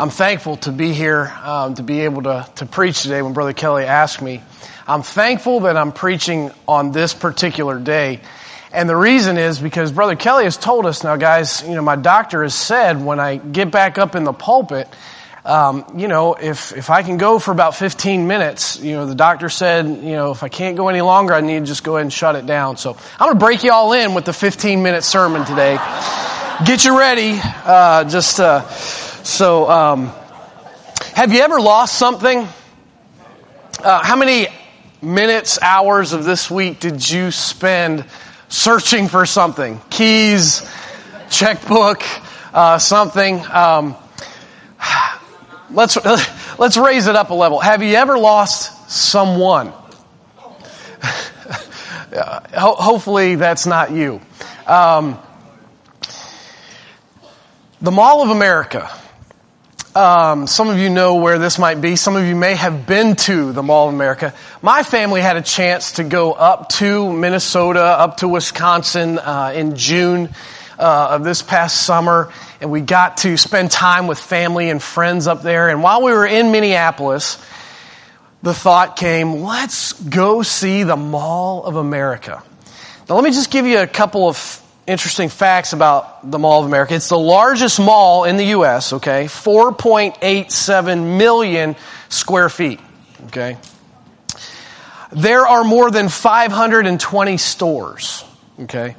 I'm thankful to be here, um, to be able to, to preach today when Brother Kelly asked me. I'm thankful that I'm preaching on this particular day. And the reason is because Brother Kelly has told us now, guys, you know, my doctor has said when I get back up in the pulpit, um, you know, if, if I can go for about 15 minutes, you know, the doctor said, you know, if I can't go any longer, I need to just go ahead and shut it down. So I'm going to break you all in with the 15 minute sermon today. Get you ready. Uh, just, uh, so, um, have you ever lost something? Uh, how many minutes, hours of this week did you spend searching for something? Keys, checkbook, uh, something. Um, let's let's raise it up a level. Have you ever lost someone? Hopefully, that's not you. Um, the Mall of America. Um, some of you know where this might be. Some of you may have been to the Mall of America. My family had a chance to go up to Minnesota, up to Wisconsin uh, in June uh, of this past summer, and we got to spend time with family and friends up there. And while we were in Minneapolis, the thought came, let's go see the Mall of America. Now let me just give you a couple of interesting facts about the Mall of America. It's the largest mall in the U.S., okay? 4.87 million square feet, okay? There are more than 520 stores, okay?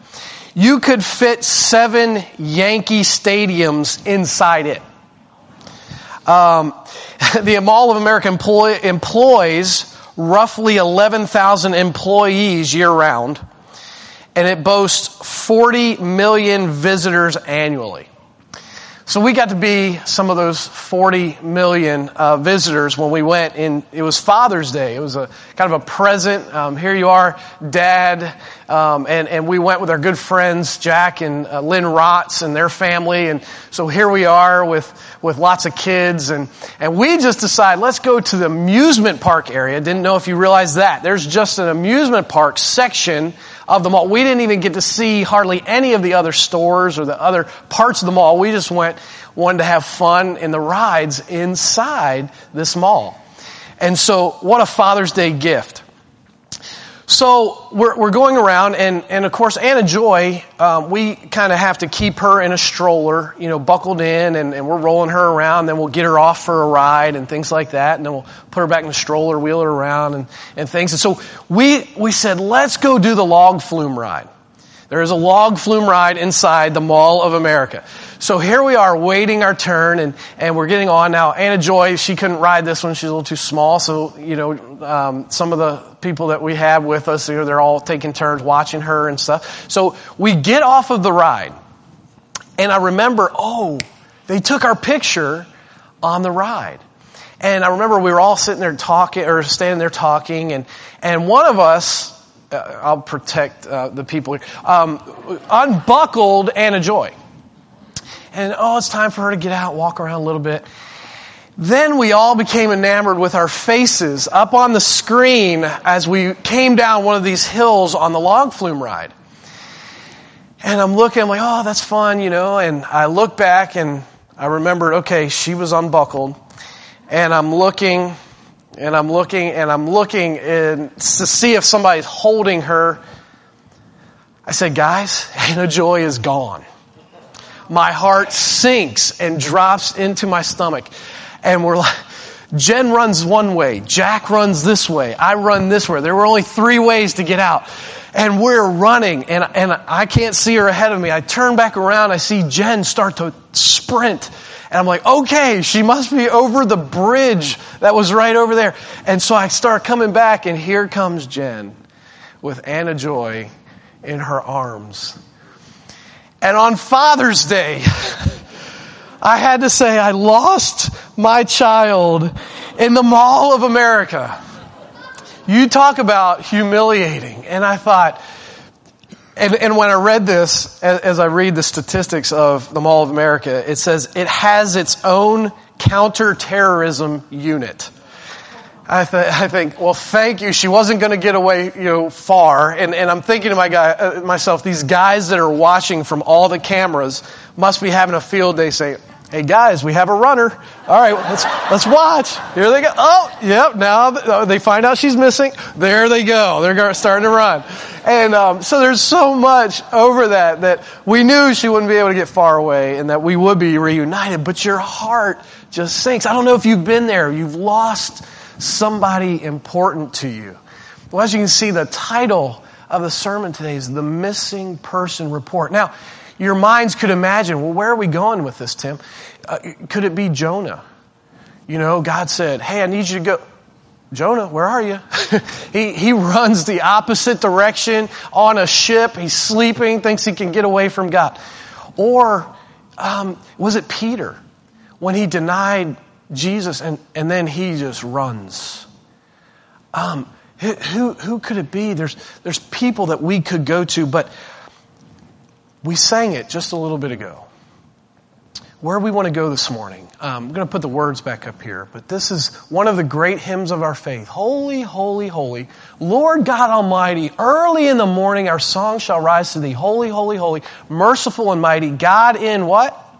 You could fit seven Yankee stadiums inside it. Um, the Mall of America employ, employs roughly 11,000 employees year round, and it boasts 40 million visitors annually. So we got to be some of those 40 million uh, visitors when we went in, it was Father's Day. It was a kind of a present. Um, here you are, Dad, um, and, and we went with our good friends, Jack and uh, Lynn Rotz and their family. And so here we are with, with lots of kids. And, and we just decided, let's go to the amusement park area. Didn't know if you realized that. There's just an amusement park section of the mall. We didn't even get to see hardly any of the other stores or the other parts of the mall. We just went, wanted to have fun in the rides inside this mall. And so, what a Father's Day gift. So we're, we're going around, and, and of course, Anna Joy, um, we kind of have to keep her in a stroller, you know, buckled in, and, and we're rolling her around. Then we'll get her off for a ride and things like that, and then we'll put her back in the stroller, wheel her around, and, and things. And so we we said, let's go do the log flume ride. There is a log flume ride inside the Mall of America. So here we are waiting our turn and, and we're getting on now. Anna Joy, she couldn't ride this one. She's a little too small. So, you know, um, some of the people that we have with us, you know, they're all taking turns watching her and stuff. So we get off of the ride and I remember, oh, they took our picture on the ride. And I remember we were all sitting there talking or standing there talking and, and one of us, uh, I'll protect uh, the people um, unbuckled Anna Joy. And oh, it's time for her to get out, walk around a little bit. Then we all became enamored with our faces up on the screen as we came down one of these hills on the log flume ride. And I'm looking, I'm like, oh, that's fun, you know. And I look back and I remembered, okay, she was unbuckled. And I'm looking and I'm looking and I'm looking and to see if somebody's holding her. I said, guys, Anna Joy is gone. My heart sinks and drops into my stomach. And we're like, Jen runs one way, Jack runs this way, I run this way. There were only three ways to get out. And we're running and, and I can't see her ahead of me. I turn back around, I see Jen start to sprint. And I'm like, okay, she must be over the bridge that was right over there. And so I start coming back, and here comes Jen with Anna Joy in her arms. And on Father's Day, I had to say, I lost my child in the Mall of America. You talk about humiliating. And I thought, and, and when I read this, as, as I read the statistics of the Mall of America, it says it has its own counterterrorism unit. I, th- I think, well, thank you. She wasn't going to get away, you know, far. And, and I'm thinking to my guy, uh, myself, these guys that are watching from all the cameras must be having a field day saying, Hey guys, we have a runner. All right, let's let's watch. Here they go. Oh, yep. Now oh, they find out she's missing. There they go. They're starting to run, and um, so there's so much over that that we knew she wouldn't be able to get far away, and that we would be reunited. But your heart just sinks. I don't know if you've been there. You've lost somebody important to you. Well, as you can see, the title of the sermon today is the missing person report. Now your minds could imagine, well, where are we going with this, Tim? Uh, could it be Jonah? You know, God said, hey, I need you to go. Jonah, where are you? he, he runs the opposite direction on a ship. He's sleeping, thinks he can get away from God. Or um, was it Peter when he denied Jesus and, and then he just runs? Um, who, who could it be? There's, there's people that we could go to, but we sang it just a little bit ago. Where we want to go this morning, um, I'm going to put the words back up here, but this is one of the great hymns of our faith. Holy, holy, holy, Lord God Almighty, early in the morning our song shall rise to thee. Holy, holy, holy, merciful and mighty, God in what?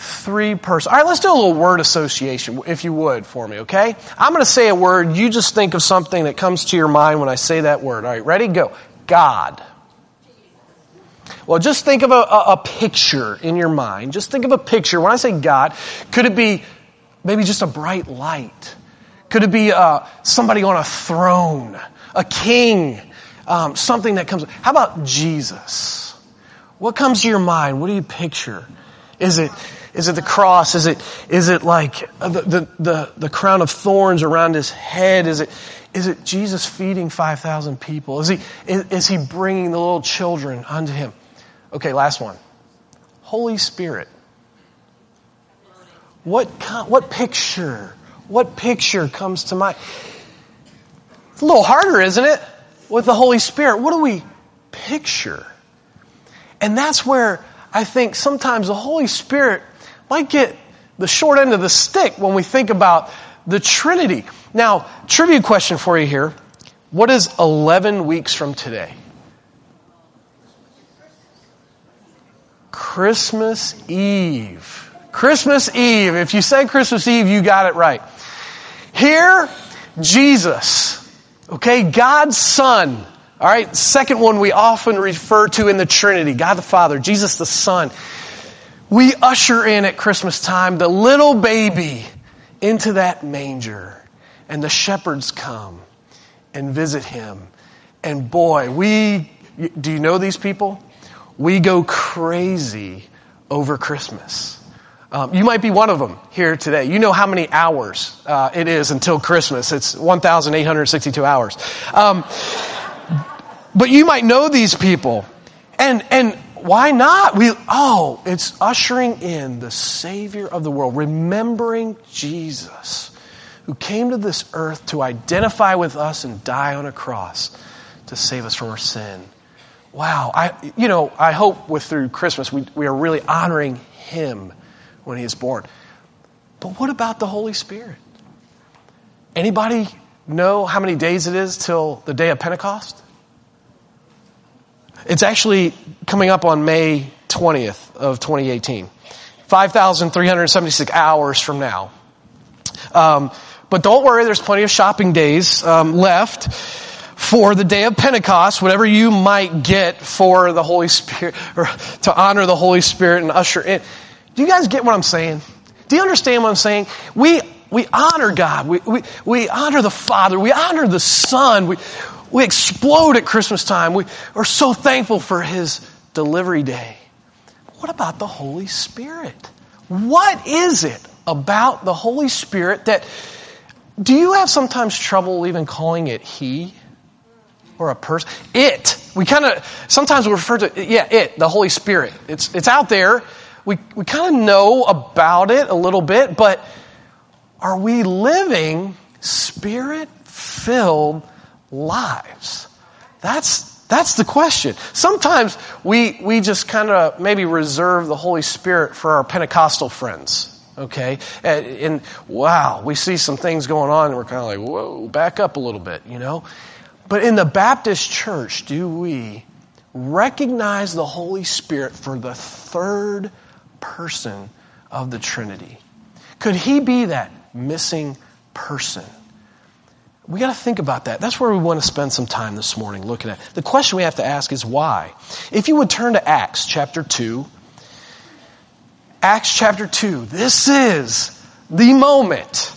Three person. All right, let's do a little word association, if you would, for me, okay? I'm going to say a word. You just think of something that comes to your mind when I say that word. All right, ready? Go. God. Well, just think of a, a, a, picture in your mind. Just think of a picture. When I say God, could it be maybe just a bright light? Could it be uh, somebody on a throne, a king, um, something that comes? How about Jesus? What comes to your mind? What do you picture? Is it is it the cross? Is it is it like the the the, the crown of thorns around his head? Is it is it Jesus feeding five thousand people? Is he is, is he bringing the little children unto him? Okay, last one. Holy Spirit. What, what picture, what picture comes to mind? It's a little harder, isn't it? With the Holy Spirit. What do we picture? And that's where I think sometimes the Holy Spirit might get the short end of the stick when we think about the Trinity. Now, trivia question for you here. What is 11 weeks from today? Christmas Eve. Christmas Eve. If you say Christmas Eve, you got it right. Here, Jesus, okay, God's Son. All right, second one we often refer to in the Trinity God the Father, Jesus the Son. We usher in at Christmas time the little baby into that manger, and the shepherds come and visit him. And boy, we, do you know these people? we go crazy over Christmas. Um, you might be one of them here today. You know how many hours uh, it is until Christmas. It's 1,862 hours. Um, but you might know these people. And, and why not? We, oh, it's ushering in the Savior of the world, remembering Jesus, who came to this earth to identify with us and die on a cross to save us from our sin wow, I, you know, I hope with through Christmas we, we are really honoring him when he is born. But what about the Holy Spirit? Anybody know how many days it is till the day of Pentecost? It's actually coming up on May 20th of 2018. 5,376 hours from now. Um, but don't worry, there's plenty of shopping days um, left for the day of Pentecost, whatever you might get for the Holy Spirit, or to honor the Holy Spirit and usher in. Do you guys get what I'm saying? Do you understand what I'm saying? We, we honor God. We, we, we honor the Father. We honor the Son. We, we explode at Christmas time. We are so thankful for His delivery day. What about the Holy Spirit? What is it about the Holy Spirit that, do you have sometimes trouble even calling it He? or a person. It. We kind of, sometimes we refer to, yeah, it, the Holy Spirit. It's, it's out there. We, we kind of know about it a little bit, but are we living spirit filled lives? That's, that's the question. Sometimes we, we just kind of maybe reserve the Holy Spirit for our Pentecostal friends. Okay? And, and wow, we see some things going on and we're kind of like, whoa, back up a little bit, you know? But in the Baptist church, do we recognize the Holy Spirit for the third person of the Trinity? Could he be that missing person? We got to think about that. That's where we want to spend some time this morning looking at. The question we have to ask is why. If you would turn to Acts chapter 2, Acts chapter 2, this is the moment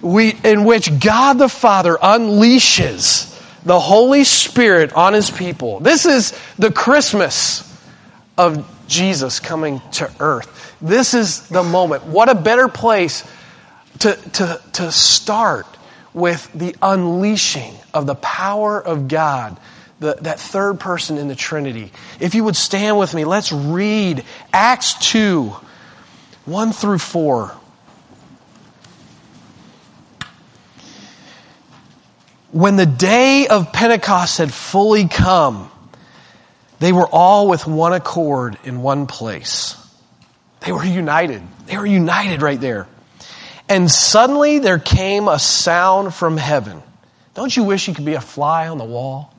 we, in which God the Father unleashes the Holy Spirit on His people. This is the Christmas of Jesus coming to earth. This is the moment. What a better place to, to, to start with the unleashing of the power of God, the, that third person in the Trinity. If you would stand with me, let's read Acts 2, 1 through 4. When the day of Pentecost had fully come, they were all with one accord in one place. They were united. They were united right there. And suddenly there came a sound from heaven. Don't you wish you could be a fly on the wall?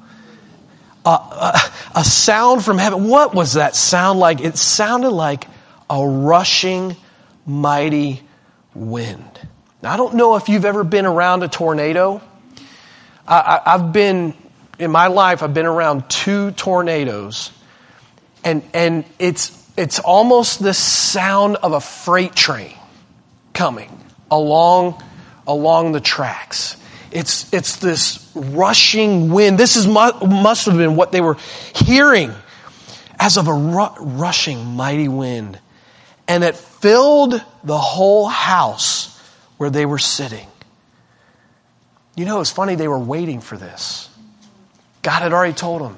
Uh, a sound from heaven. What was that sound like? It sounded like a rushing, mighty wind. Now, I don't know if you've ever been around a tornado. I, have been, in my life, I've been around two tornadoes. And, and it's, it's almost the sound of a freight train coming along, along the tracks. It's, it's this rushing wind. This is, must have been what they were hearing as of a ru- rushing mighty wind. And it filled the whole house where they were sitting. You know, it's funny, they were waiting for this. God had already told them,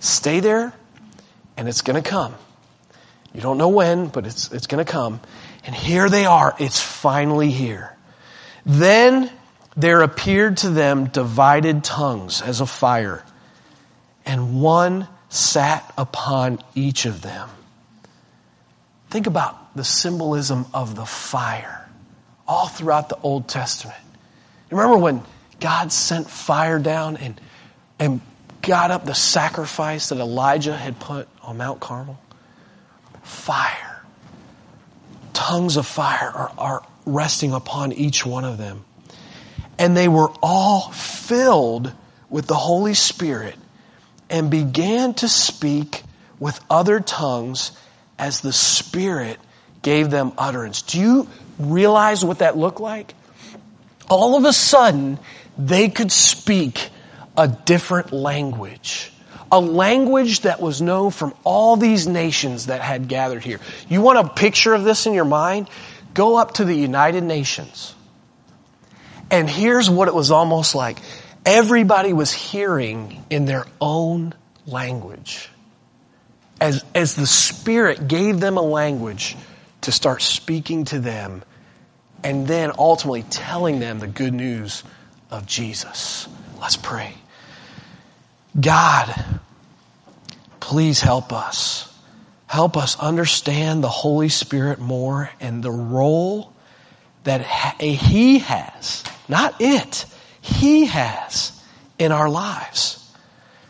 stay there, and it's going to come. You don't know when, but it's, it's going to come. And here they are. It's finally here. Then there appeared to them divided tongues as a fire, and one sat upon each of them. Think about the symbolism of the fire all throughout the Old Testament. Remember when God sent fire down and, and got up the sacrifice that Elijah had put on Mount Carmel? Fire tongues of fire are, are resting upon each one of them. And they were all filled with the Holy Spirit and began to speak with other tongues as the Spirit gave them utterance. Do you realize what that looked like? All of a sudden, they could speak a different language a language that was known from all these nations that had gathered here. You want a picture of this in your mind? Go up to the United Nations. And here's what it was almost like. Everybody was hearing in their own language. As, as the Spirit gave them a language to start speaking to them and then ultimately telling them the good news of Jesus. Let's pray. God, please help us. Help us understand the Holy Spirit more and the role that He has, not it, He has in our lives.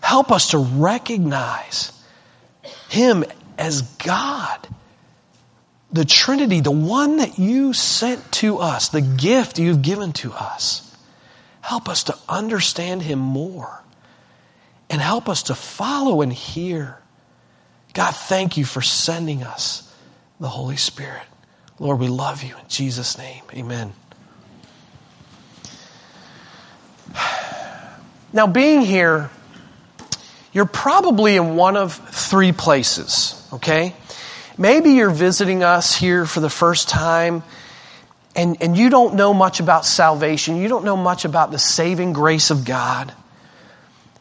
Help us to recognize Him as God, the Trinity, the one that you sent to us, the gift you've given to us. Help us to understand Him more and help us to follow and hear. God, thank you for sending us the Holy Spirit. Lord, we love you in Jesus' name. Amen. Now, being here, you're probably in one of three places, okay? Maybe you're visiting us here for the first time and, and you don't know much about salvation. You don't know much about the saving grace of God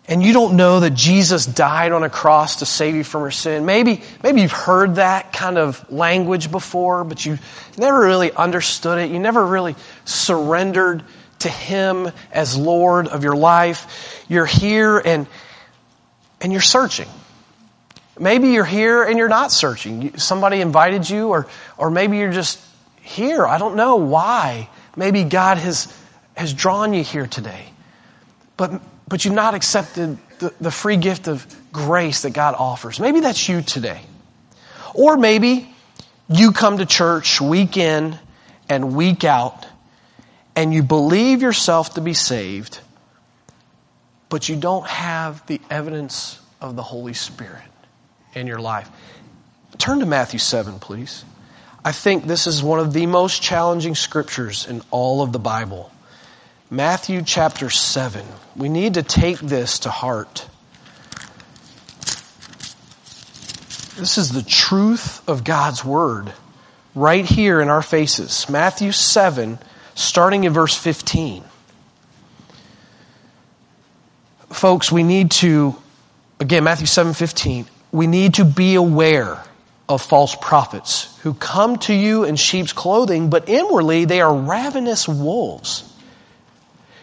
and you don't know that Jesus died on a cross to save you from your sin, maybe, maybe you've heard that kind of language before, but you never really understood it. You never really surrendered to Him as Lord of your life. You're here and, and you're searching. Maybe you're here and you're not searching. Somebody invited you or, or maybe you're just here. I don't know why. Maybe God has, has drawn you here today. But but you've not accepted the, the free gift of grace that God offers. Maybe that's you today. Or maybe you come to church week in and week out, and you believe yourself to be saved, but you don't have the evidence of the Holy Spirit in your life. Turn to Matthew 7, please. I think this is one of the most challenging scriptures in all of the Bible. Matthew chapter 7. We need to take this to heart. This is the truth of God's Word right here in our faces. Matthew 7, starting in verse 15. Folks, we need to, again, Matthew 7, 15, we need to be aware of false prophets who come to you in sheep's clothing, but inwardly they are ravenous wolves.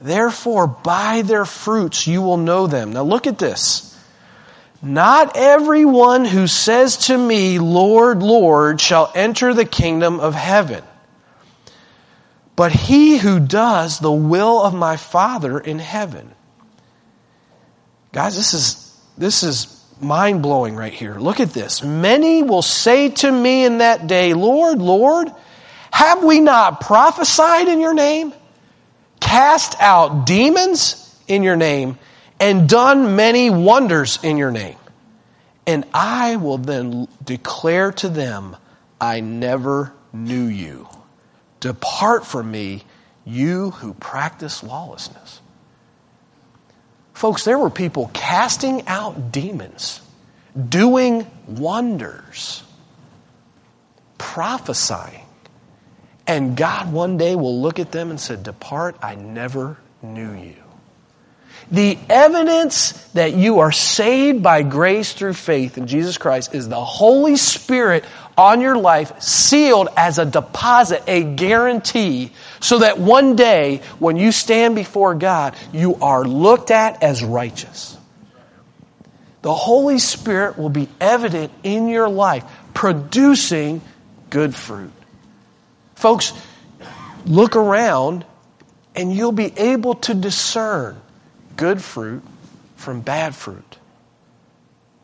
Therefore, by their fruits you will know them. Now look at this. Not everyone who says to me, Lord, Lord, shall enter the kingdom of heaven, but he who does the will of my Father in heaven. Guys, this is, this is mind blowing right here. Look at this. Many will say to me in that day, Lord, Lord, have we not prophesied in your name, cast out demons in your name, and done many wonders in your name. And I will then declare to them, I never knew you. Depart from me, you who practice lawlessness. Folks, there were people casting out demons, doing wonders, prophesying. And God one day will look at them and say, Depart, I never knew you. The evidence that you are saved by grace through faith in Jesus Christ is the Holy Spirit on your life sealed as a deposit, a guarantee, so that one day when you stand before God, you are looked at as righteous. The Holy Spirit will be evident in your life, producing good fruit. Folks, look around and you'll be able to discern good fruit from bad fruit.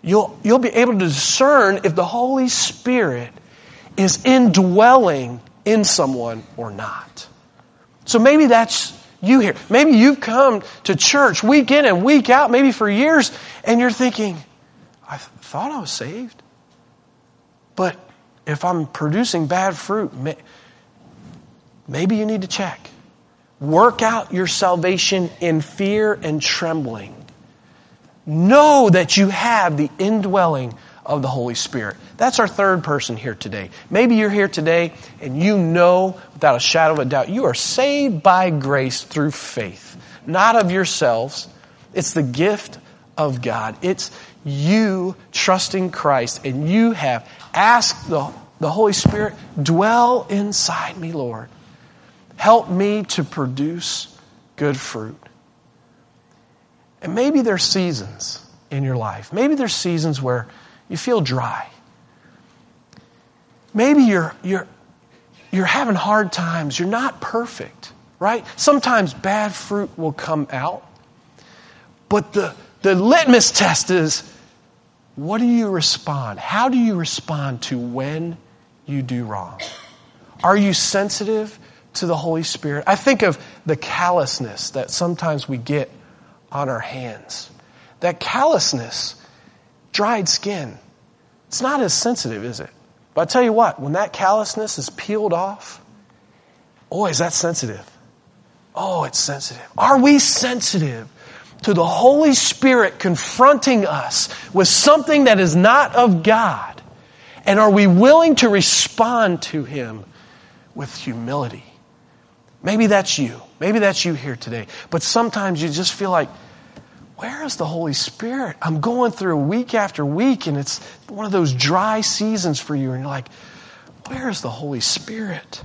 You'll, you'll be able to discern if the Holy Spirit is indwelling in someone or not. So maybe that's you here. Maybe you've come to church week in and week out, maybe for years, and you're thinking, I thought I was saved. But if I'm producing bad fruit, maybe you need to check. Work out your salvation in fear and trembling. Know that you have the indwelling of the Holy Spirit. That's our third person here today. Maybe you're here today and you know without a shadow of a doubt you are saved by grace through faith, not of yourselves. It's the gift of God. It's you trusting Christ and you have asked the, the Holy Spirit, dwell inside me, Lord. Help me to produce good fruit. And maybe there's seasons in your life. Maybe there's seasons where you feel dry. Maybe you're, you're, you're having hard times. You're not perfect, right? Sometimes bad fruit will come out. But the, the litmus test is what do you respond? How do you respond to when you do wrong? Are you sensitive to the Holy Spirit. I think of the callousness that sometimes we get on our hands. That callousness, dried skin, it's not as sensitive, is it? But I tell you what, when that callousness is peeled off, oh, is that sensitive? Oh, it's sensitive. Are we sensitive to the Holy Spirit confronting us with something that is not of God? And are we willing to respond to Him with humility? Maybe that's you. Maybe that's you here today. But sometimes you just feel like, where is the Holy Spirit? I'm going through week after week and it's one of those dry seasons for you. And you're like, where is the Holy Spirit?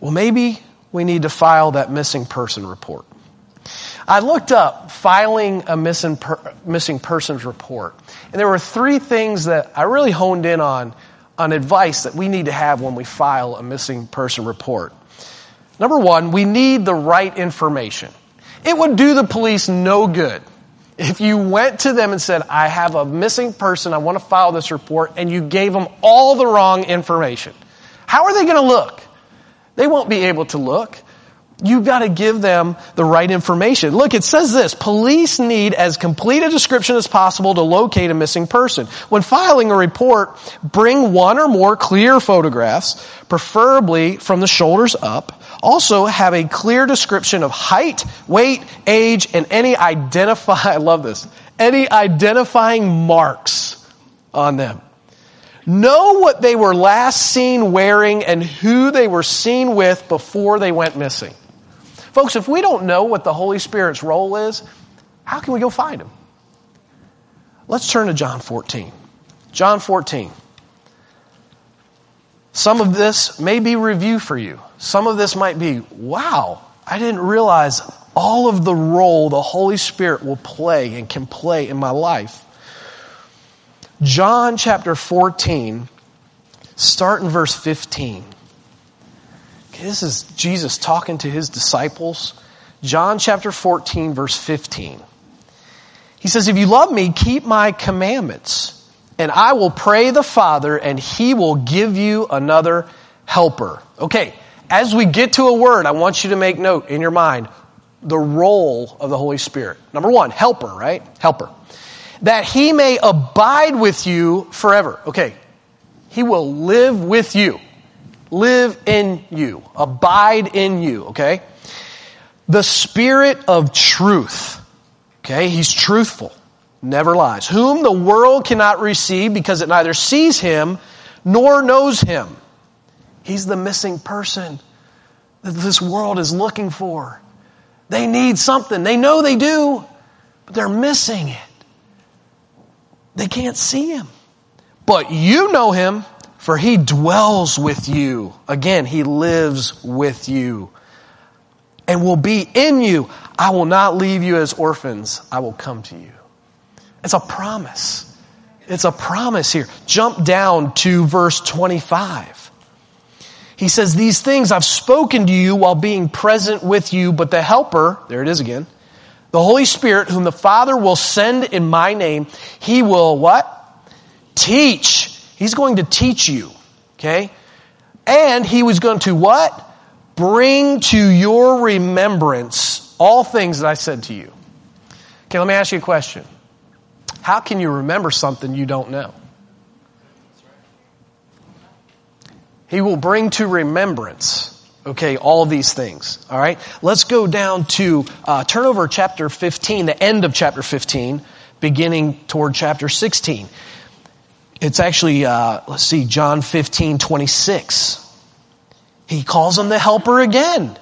Well, maybe we need to file that missing person report. I looked up filing a missing, per, missing persons report, and there were three things that I really honed in on on advice that we need to have when we file a missing person report. Number one, we need the right information. It would do the police no good if you went to them and said, I have a missing person, I want to file this report, and you gave them all the wrong information. How are they going to look? They won't be able to look. You've got to give them the right information. Look, it says this, police need as complete a description as possible to locate a missing person. When filing a report, bring one or more clear photographs, preferably from the shoulders up. Also have a clear description of height, weight, age, and any identify, I love this, any identifying marks on them. Know what they were last seen wearing and who they were seen with before they went missing. Folks, if we don't know what the Holy Spirit's role is, how can we go find him? Let's turn to John 14. John 14. Some of this may be review for you. Some of this might be, wow, I didn't realize all of the role the Holy Spirit will play and can play in my life. John chapter 14, start in verse 15. This is Jesus talking to his disciples. John chapter 14, verse 15. He says, If you love me, keep my commandments, and I will pray the Father, and he will give you another helper. Okay, as we get to a word, I want you to make note in your mind the role of the Holy Spirit. Number one, helper, right? Helper. That he may abide with you forever. Okay, he will live with you live in you, abide in you, okay? The spirit of truth, okay? He's truthful, never lies. Whom the world cannot receive because it neither sees him nor knows him. He's the missing person that this world is looking for. They need something. They know they do, but they're missing it. They can't see him. But you know him for he dwells with you. Again, he lives with you and will be in you. I will not leave you as orphans. I will come to you. It's a promise. It's a promise here. Jump down to verse 25. He says, These things I've spoken to you while being present with you, but the Helper, there it is again, the Holy Spirit, whom the Father will send in my name, he will what? Teach He's going to teach you. Okay? And he was going to what? Bring to your remembrance all things that I said to you. Okay, let me ask you a question. How can you remember something you don't know? He will bring to remembrance, okay, all these things. All right? Let's go down to, uh, turn over chapter 15, the end of chapter 15, beginning toward chapter 16. It's actually, uh, let's see, John 15, 26. He calls him the helper again.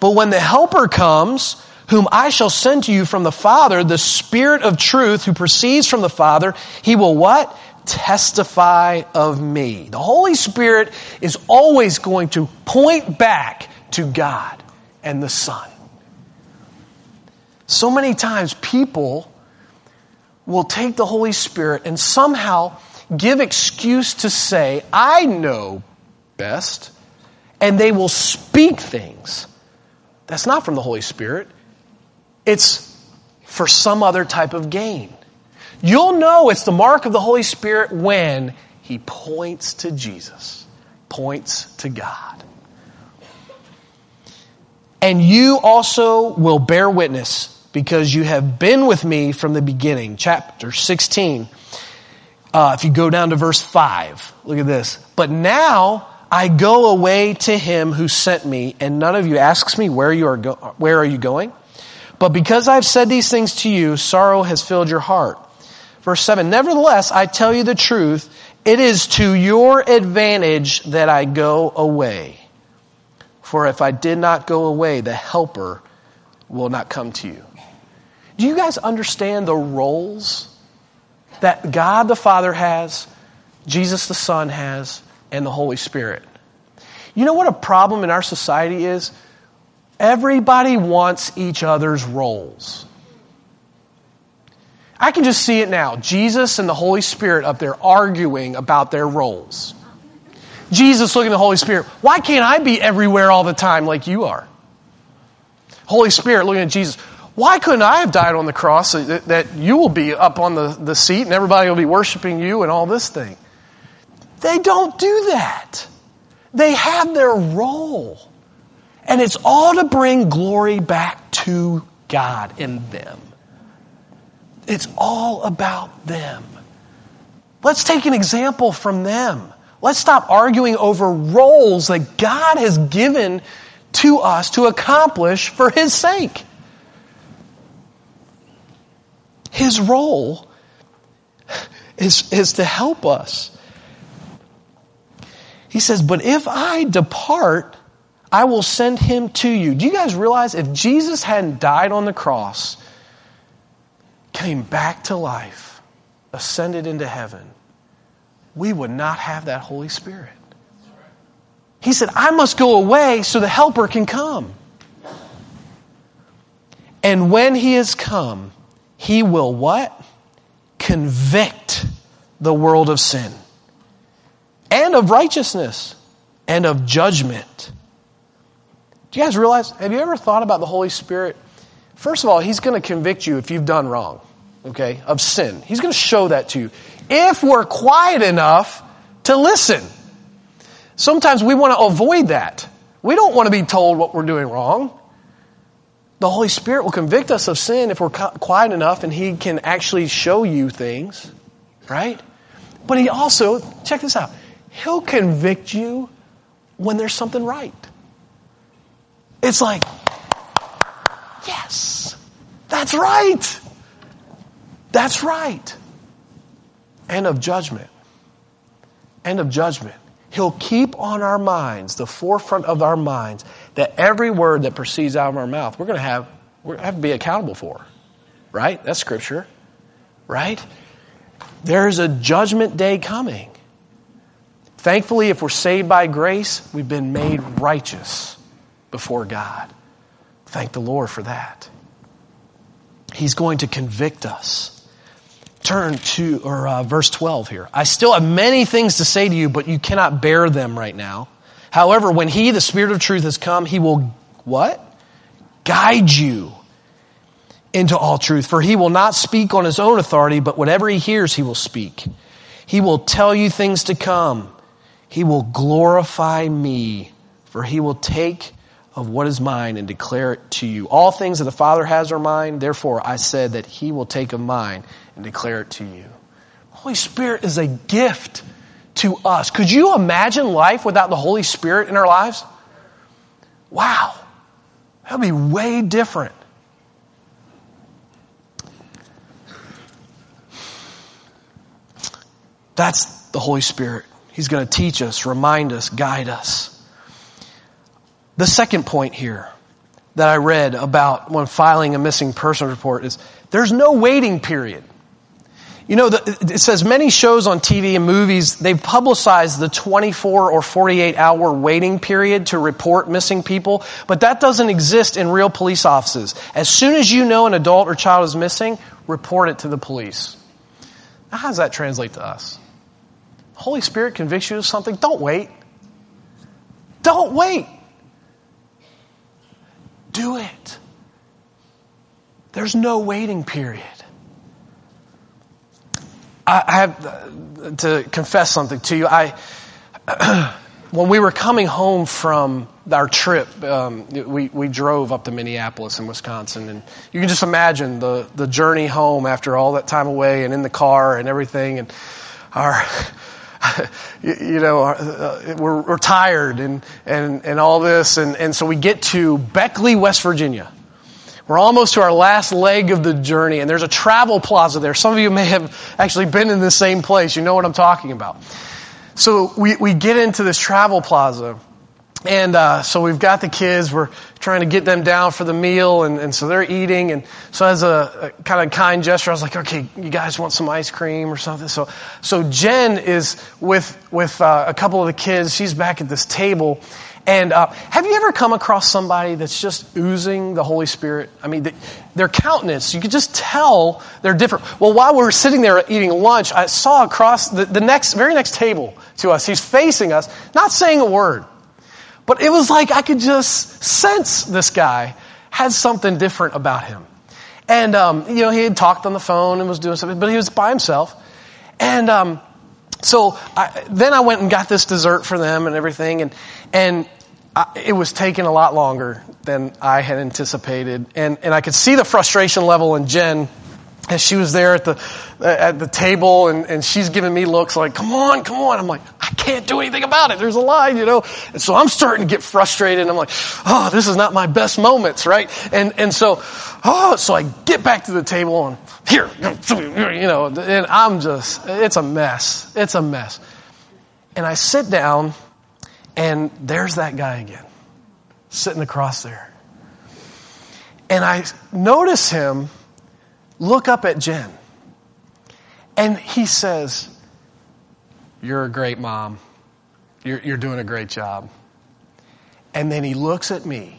But when the helper comes, whom I shall send to you from the Father, the Spirit of truth who proceeds from the Father, he will what? Testify of me. The Holy Spirit is always going to point back to God and the Son. So many times people will take the Holy Spirit and somehow give excuse to say, I know best, and they will speak things. That's not from the Holy Spirit. It's for some other type of gain. You'll know it's the mark of the Holy Spirit when he points to Jesus, points to God. And you also will bear witness because you have been with me from the beginning. Chapter 16 uh, if you go down to verse 5, look at this. But now I go away to him who sent me, and none of you asks me where you are go- where are you going? But because I've said these things to you, sorrow has filled your heart. Verse 7, nevertheless, I tell you the truth, it is to your advantage that I go away. For if I did not go away, the helper will not come to you. Do you guys understand the roles that God the Father has, Jesus the Son has, and the Holy Spirit. You know what a problem in our society is? Everybody wants each other's roles. I can just see it now. Jesus and the Holy Spirit up there arguing about their roles. Jesus looking at the Holy Spirit. Why can't I be everywhere all the time like you are? Holy Spirit looking at Jesus. Why couldn't I have died on the cross that, that you will be up on the, the seat and everybody will be worshiping you and all this thing? They don't do that. They have their role. And it's all to bring glory back to God in them. It's all about them. Let's take an example from them. Let's stop arguing over roles that God has given to us to accomplish for His sake. His role is, is to help us. He says, But if I depart, I will send him to you. Do you guys realize if Jesus hadn't died on the cross, came back to life, ascended into heaven, we would not have that Holy Spirit. He said, I must go away so the Helper can come. And when he has come, he will what? Convict the world of sin and of righteousness and of judgment. Do you guys realize? Have you ever thought about the Holy Spirit? First of all, He's going to convict you if you've done wrong, okay, of sin. He's going to show that to you. If we're quiet enough to listen. Sometimes we want to avoid that. We don't want to be told what we're doing wrong. The Holy Spirit will convict us of sin if we're quiet enough and He can actually show you things, right? But He also, check this out, He'll convict you when there's something right. It's like, yes, that's right. That's right. And of judgment. And of judgment. He'll keep on our minds, the forefront of our minds, that every word that proceeds out of our mouth, we're going to have, we have to be accountable for. Right? That's scripture. Right? There's a judgment day coming. Thankfully, if we're saved by grace, we've been made righteous before God. Thank the Lord for that. He's going to convict us. Turn to or uh, verse 12 here. I still have many things to say to you, but you cannot bear them right now. However, when he, the Spirit of truth, has come, he will what? Guide you into all truth. For he will not speak on his own authority, but whatever he hears, he will speak. He will tell you things to come. He will glorify me, for he will take of what is mine and declare it to you. All things that the Father has are mine, therefore I said that he will take of mine and declare it to you. Holy Spirit is a gift to us. Could you imagine life without the Holy Spirit in our lives? Wow. That would be way different. That's the Holy Spirit. He's going to teach us, remind us, guide us. The second point here that I read about when filing a missing person report is there's no waiting period. You know, the, it says many shows on TV and movies, they've publicized the 24 or 48 hour waiting period to report missing people, but that doesn't exist in real police offices. As soon as you know an adult or child is missing, report it to the police. Now, how does that translate to us? Holy Spirit convicts you of something, don't wait. Don't wait. Do it. There's no waiting period. I, have to confess something to you. I, when we were coming home from our trip, um, we, we drove up to Minneapolis in Wisconsin, and you can just imagine the, the journey home after all that time away and in the car and everything. And our you know, uh, we're, we're, tired and, and, and all this. And, and so we get to Beckley, West Virginia. We're almost to our last leg of the journey, and there's a travel plaza there. Some of you may have actually been in the same place. You know what I'm talking about. So we, we get into this travel plaza, and uh, so we've got the kids. We're trying to get them down for the meal, and, and so they're eating. And so as a, a, kind of kind gesture, I was like, "Okay, you guys want some ice cream or something?" So so Jen is with with uh, a couple of the kids. She's back at this table, And uh, have you ever come across somebody that's just oozing the Holy Spirit? I mean, the, their countenance, you could just tell they're different. Well, while we were sitting there eating lunch, I saw across the, the next, very next table to us, he's facing us, not saying a word. But it was like I could just sense this guy had something different about him. And, um, you know, he had talked on the phone and was doing something, but he was by himself. And, um, so I, then I went and got this dessert for them and everything, and and It was taking a lot longer than I had anticipated, and and I could see the frustration level in Jen as she was there at the at the table, and and she's giving me looks like, "Come on, come on!" I'm like, "I can't do anything about it. There's a line, you know." And so I'm starting to get frustrated, and I'm like, "Oh, this is not my best moments, right?" And and so, oh, so I get back to the table and here, you know, and I'm just, it's a mess. It's a mess. And I sit down, and there's that guy again, sitting across there. And I notice him look up at Jen. And he says, You're a great mom. You're, you're doing a great job. And then he looks at me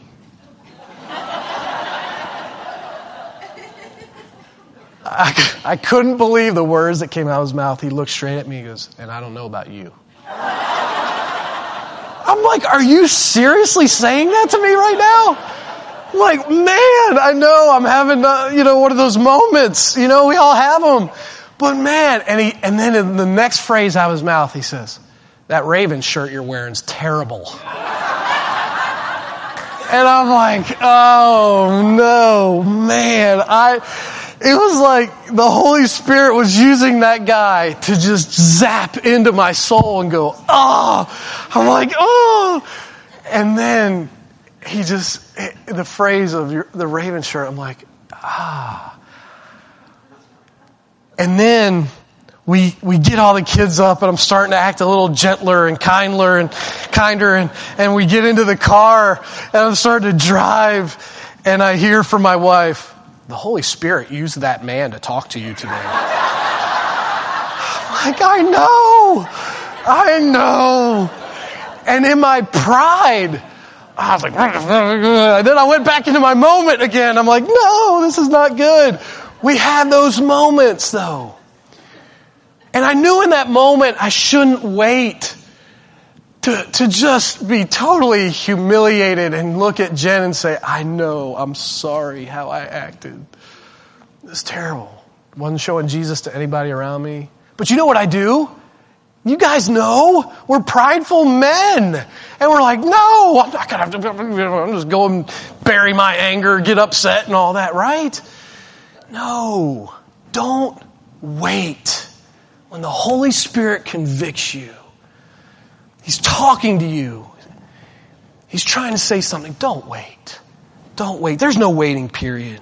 I, I couldn't believe the words that came out of his mouth. He looked straight at me and goes, and I don't know about you. I'm like, are you seriously saying that to me right now? I'm like, man, I know I'm having, uh, you know, one of those moments. You know, we all have them. But man, and he, and then in the next phrase out of his mouth, he says, that Raven shirt you're wearing is terrible. and I'm like, oh no, man, I, it was like the Holy Spirit was using that guy to just zap into my soul and go, oh, I'm like, oh. And then he just, the phrase of your, the raven shirt, I'm like, ah. And then we, we get all the kids up and I'm starting to act a little gentler and kinder and kinder and, and we get into the car and I'm starting to drive and I hear from my wife, the Holy Spirit used that man to talk to you today. like, I know. I know. And in my pride, I was like, and then I went back into my moment again. I'm like, no, this is not good. We had those moments though. And I knew in that moment I shouldn't wait to, to just be totally humiliated and look at Jen and say, I know, I'm sorry how I acted. It's terrible. Wasn't showing Jesus to anybody around me. But you know what I do? You guys know we're prideful men. And we're like, no, I'm not gonna, I'm just going bury my anger, get upset and all that, right? No. Don't wait. When the Holy Spirit convicts you, He's talking to you. He's trying to say something. Don't wait. Don't wait. There's no waiting period.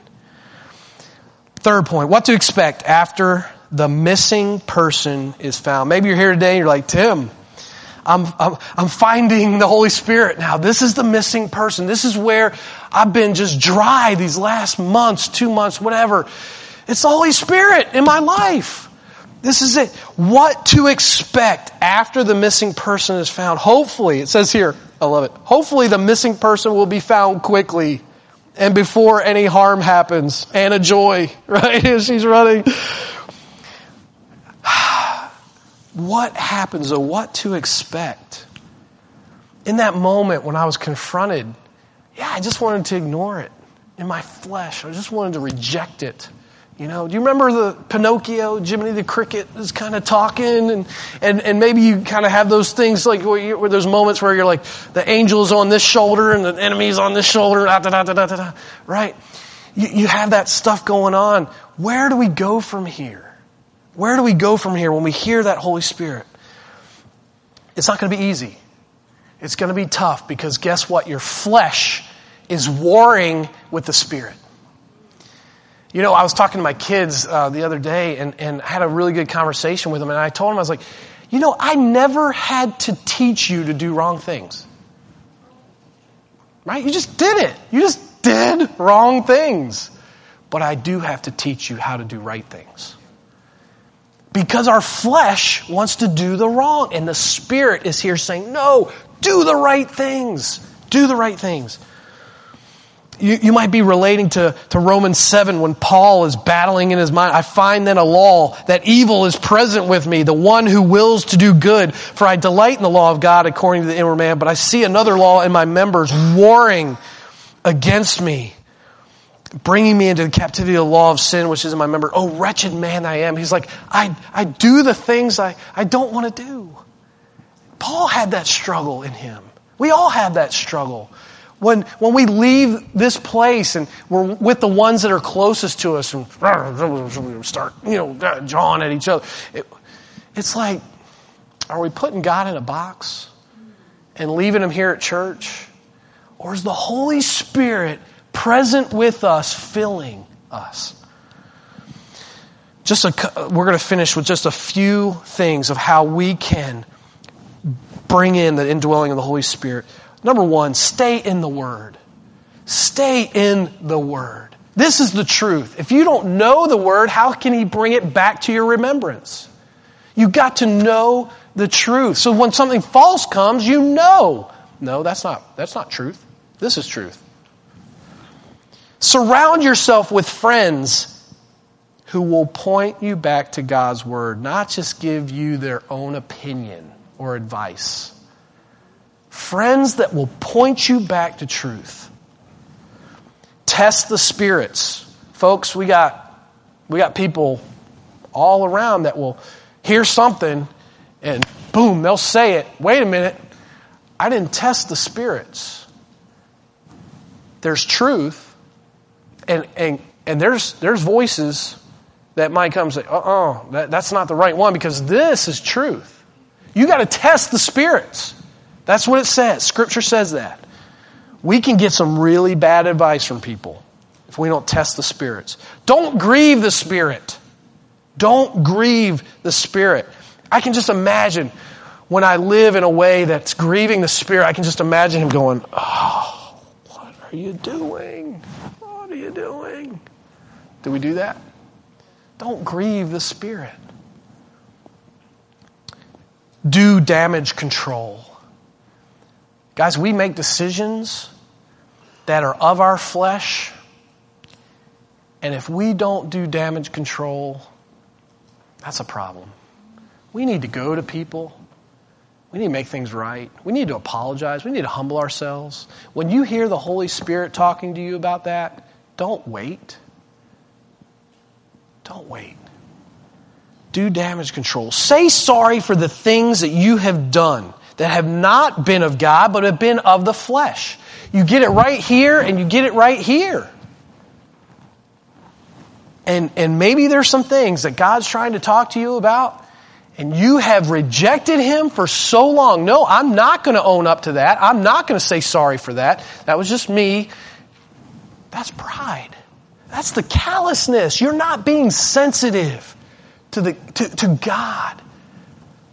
Third point, what to expect after the missing person is found. Maybe you're here today and you're like, Tim, I'm, I'm, I'm, finding the Holy Spirit now. This is the missing person. This is where I've been just dry these last months, two months, whatever. It's the Holy Spirit in my life. This is it. What to expect after the missing person is found. Hopefully, it says here, I love it. Hopefully the missing person will be found quickly and before any harm happens. Anna Joy, right? She's running. what happens or what to expect? In that moment when I was confronted, yeah, I just wanted to ignore it in my flesh. I just wanted to reject it. You know, do you remember the Pinocchio, Jiminy the Cricket is kind of talking and, and, and maybe you kind of have those things like where, you, where there's moments where you're like, the angel's on this shoulder and the enemy's on this shoulder, da, da, da, da, da, da, right? You, you have that stuff going on. Where do we go from here? Where do we go from here when we hear that Holy Spirit? It's not going to be easy. It's going to be tough because guess what? Your flesh is warring with the Spirit. You know, I was talking to my kids uh, the other day and, and had a really good conversation with them, and I told them, I was like, you know, I never had to teach you to do wrong things. Right? You just did it. You just did wrong things. But I do have to teach you how to do right things. Because our flesh wants to do the wrong, and the Spirit is here saying, No, do the right things. Do the right things. You, you might be relating to, to Romans 7 when Paul is battling in his mind. I find then a law that evil is present with me, the one who wills to do good. For I delight in the law of God according to the inward man, but I see another law in my members warring against me, bringing me into the captivity of the law of sin, which is in my member. Oh, wretched man I am. He's like, I, I do the things I, I don't want to do. Paul had that struggle in him. We all have that struggle. When, when we leave this place and we're with the ones that are closest to us and start, you know, jawing at each other, it, it's like, are we putting God in a box and leaving Him here at church? Or is the Holy Spirit present with us, filling us? Just a, we're going to finish with just a few things of how we can bring in the indwelling of the Holy Spirit. Number one, stay in the Word. Stay in the Word. This is the truth. If you don't know the Word, how can He bring it back to your remembrance? You've got to know the truth. So when something false comes, you know. No, that's not, that's not truth. This is truth. Surround yourself with friends who will point you back to God's Word, not just give you their own opinion or advice. Friends that will point you back to truth. Test the spirits. Folks, we got, we got people all around that will hear something and boom, they'll say it. Wait a minute. I didn't test the spirits. There's truth and, and, and there's, there's voices that might come and say, uh-uh, that, that's not the right one because this is truth. You got to test the spirits. That's what it says. Scripture says that. We can get some really bad advice from people if we don't test the spirits. Don't grieve the spirit. Don't grieve the spirit. I can just imagine when I live in a way that's grieving the spirit, I can just imagine him going, Oh, what are you doing? What are you doing? Do we do that? Don't grieve the spirit. Do damage control. Guys, we make decisions that are of our flesh, and if we don't do damage control, that's a problem. We need to go to people. We need to make things right. We need to apologize. We need to humble ourselves. When you hear the Holy Spirit talking to you about that, don't wait. Don't wait. Do damage control. Say sorry for the things that you have done that have not been of God, but have been of the flesh. You get it right here and you get it right here. And, and maybe there's some things that God's trying to talk to you about and you have rejected Him for so long. No, I'm not going to own up to that. I'm not going to say sorry for that. That was just me. That's pride. That's the callousness. You're not being sensitive to, the, to, to God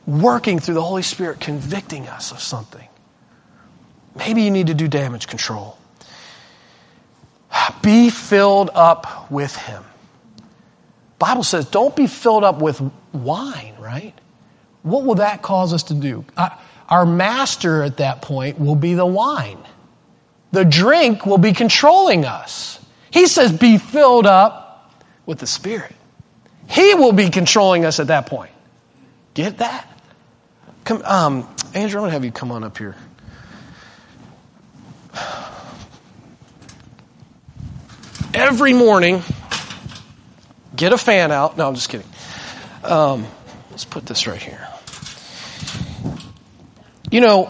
working through the Holy Spirit, convicting us of something. Maybe you need to do damage control. Be filled up with Him. Bible says, don't be filled up with wine, right? What will that cause us to do? Our master at that point will be the wine. The drink will be controlling us. He says, be filled up with the Spirit. He will be controlling us at that point. Get that? Come, um, Andrew, I want to have you come on up here. Every morning, get a fan out. No, I'm just kidding. Um, let's put this right here. You know,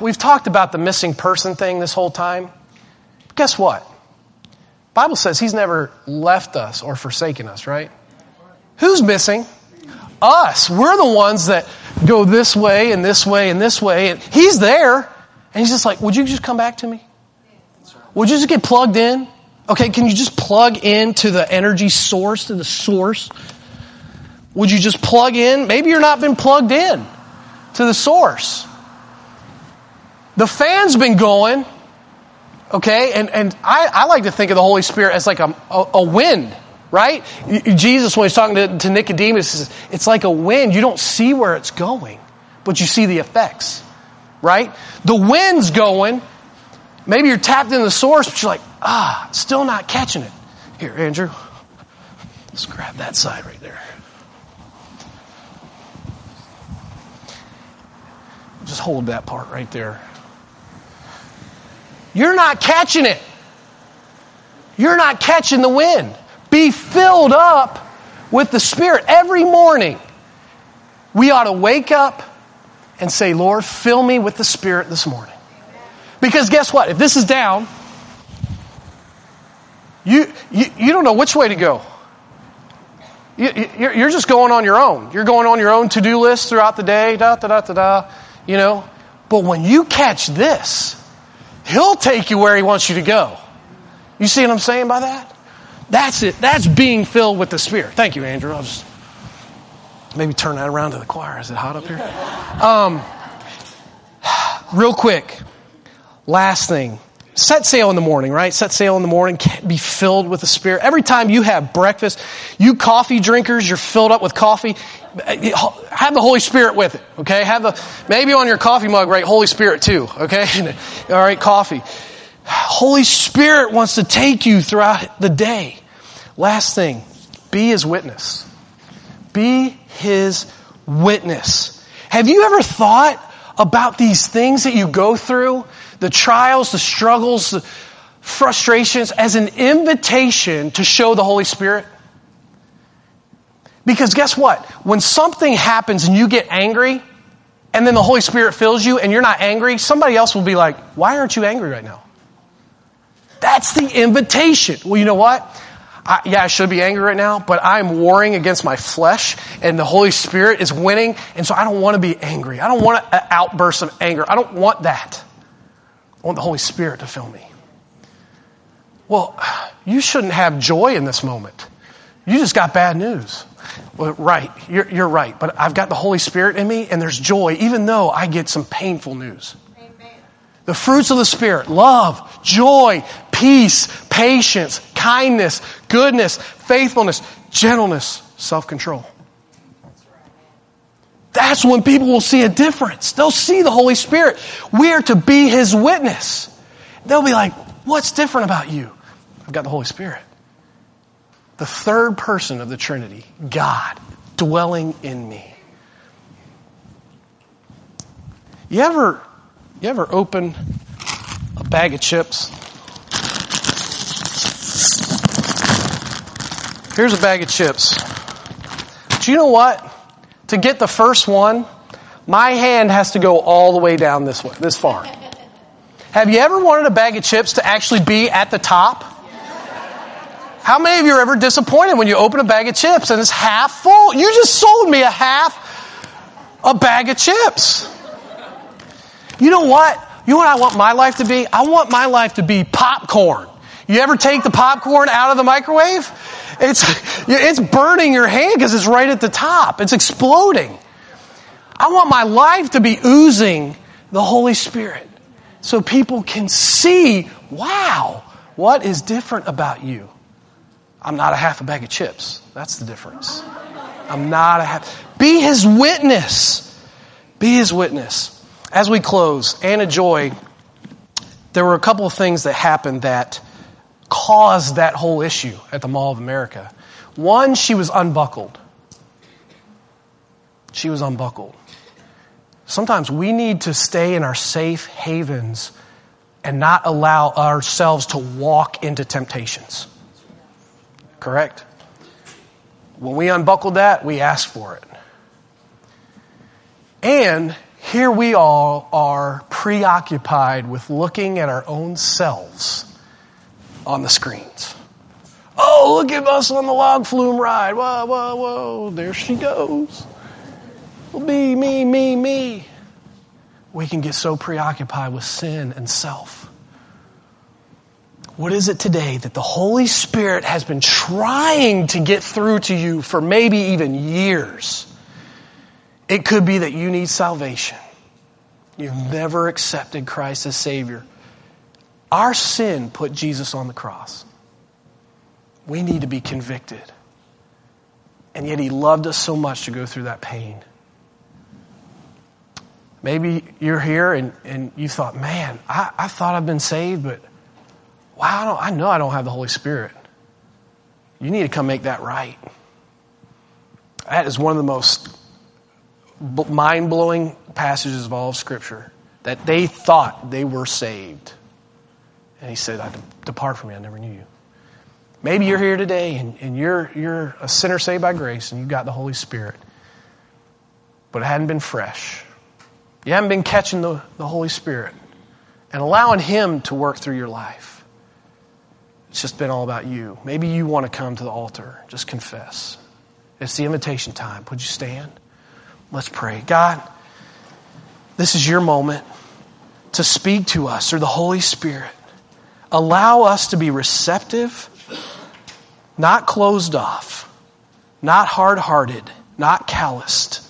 we've talked about the missing person thing this whole time. Guess what? Bible says he's never left us or forsaken us, right? Who's missing? Us. We're the ones that go this way and this way and this way. And he's there. And he's just like, would you just come back to me? Would you just get plugged in? Okay, can you just plug into the energy source, to the source? Would you just plug in? Maybe you're not been plugged in to the source. The fan's been going, okay, and, and I, I like to think of the Holy Spirit as like a, a, a wind right? Jesus, when he's talking to, to Nicodemus, says, it's like a wind. You don't see where it's going, but you see the effects, right? The wind's going. Maybe you're tapped in the source, but you're like, ah, still not catching it. Here, Andrew, let's grab that side right there. Just hold that part right there. You're not catching it. You're not catching the wind. Be filled up with the Spirit. Every morning, we ought to wake up and say, Lord, fill me with the Spirit this morning. Because guess what? If this is down, you, you, you don't know which way to go. You, you're just going on your own. You're going on your own to do list throughout the day, da da da da da, you know. But when you catch this, He'll take you where He wants you to go. You see what I'm saying by that? That's it. That's being filled with the Spirit. Thank you, Andrew. I'll just maybe turn that around to the choir. Is it hot up here? Um, real quick, last thing. Set sail in the morning, right? Set sail in the morning, be filled with the Spirit. Every time you have breakfast, you coffee drinkers, you're filled up with coffee. Have the Holy Spirit with it, okay? Have the, maybe on your coffee mug, right? Holy Spirit too, okay? All right, coffee. Holy Spirit wants to take you throughout the day. Last thing, be his witness. Be his witness. Have you ever thought about these things that you go through? The trials, the struggles, the frustrations as an invitation to show the Holy Spirit? Because guess what? When something happens and you get angry, and then the Holy Spirit fills you and you're not angry, somebody else will be like, Why aren't you angry right now? That's the invitation. Well, you know what? I, yeah, I should be angry right now, but I'm warring against my flesh and the Holy Spirit is winning. And so I don't want to be angry. I don't want an outburst of anger. I don't want that. I want the Holy Spirit to fill me. Well, you shouldn't have joy in this moment. You just got bad news. Well, right, you're, you're right. But I've got the Holy Spirit in me and there's joy, even though I get some painful news. The fruits of the Spirit love, joy, peace, patience, kindness, goodness, faithfulness, gentleness, self control. That's when people will see a difference. They'll see the Holy Spirit. We are to be His witness. They'll be like, What's different about you? I've got the Holy Spirit. The third person of the Trinity, God, dwelling in me. You ever you ever open a bag of chips? Here's a bag of chips. Do you know what? To get the first one, my hand has to go all the way down this way, this far. Have you ever wanted a bag of chips to actually be at the top? How many of you are ever disappointed when you open a bag of chips and it's half full? You just sold me a half a bag of chips. You know what? You know what I want my life to be? I want my life to be popcorn. You ever take the popcorn out of the microwave? It's, it's burning your hand because it's right at the top. It's exploding. I want my life to be oozing the Holy Spirit so people can see, wow, what is different about you? I'm not a half a bag of chips. That's the difference. I'm not a half. Be his witness. Be his witness. As we close, Anna Joy, there were a couple of things that happened that caused that whole issue at the Mall of America. One, she was unbuckled. She was unbuckled. Sometimes we need to stay in our safe havens and not allow ourselves to walk into temptations. Correct? When we unbuckled that, we asked for it. And here we all are preoccupied with looking at our own selves on the screens. Oh, look at us on the log flume ride. Whoa, whoa, whoa. There she goes. Me, me, me, me. We can get so preoccupied with sin and self. What is it today that the Holy Spirit has been trying to get through to you for maybe even years? It could be that you need salvation. You've never accepted Christ as Savior. Our sin put Jesus on the cross. We need to be convicted. And yet he loved us so much to go through that pain. Maybe you're here and, and you thought, man, I, I thought I've been saved, but wow, I, I know I don't have the Holy Spirit. You need to come make that right. That is one of the most mind blowing passages of all of Scripture that they thought they were saved. And he said, I Depart from me, I never knew you. Maybe you're here today and, and you're, you're a sinner saved by grace and you've got the Holy Spirit, but it hadn't been fresh. You haven't been catching the, the Holy Spirit and allowing Him to work through your life. It's just been all about you. Maybe you want to come to the altar, just confess. It's the invitation time. Would you stand? Let's pray. God, this is your moment to speak to us through the Holy Spirit. Allow us to be receptive, not closed off, not hard hearted, not calloused.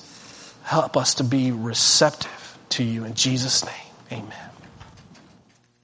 Help us to be receptive to you in Jesus' name. Amen.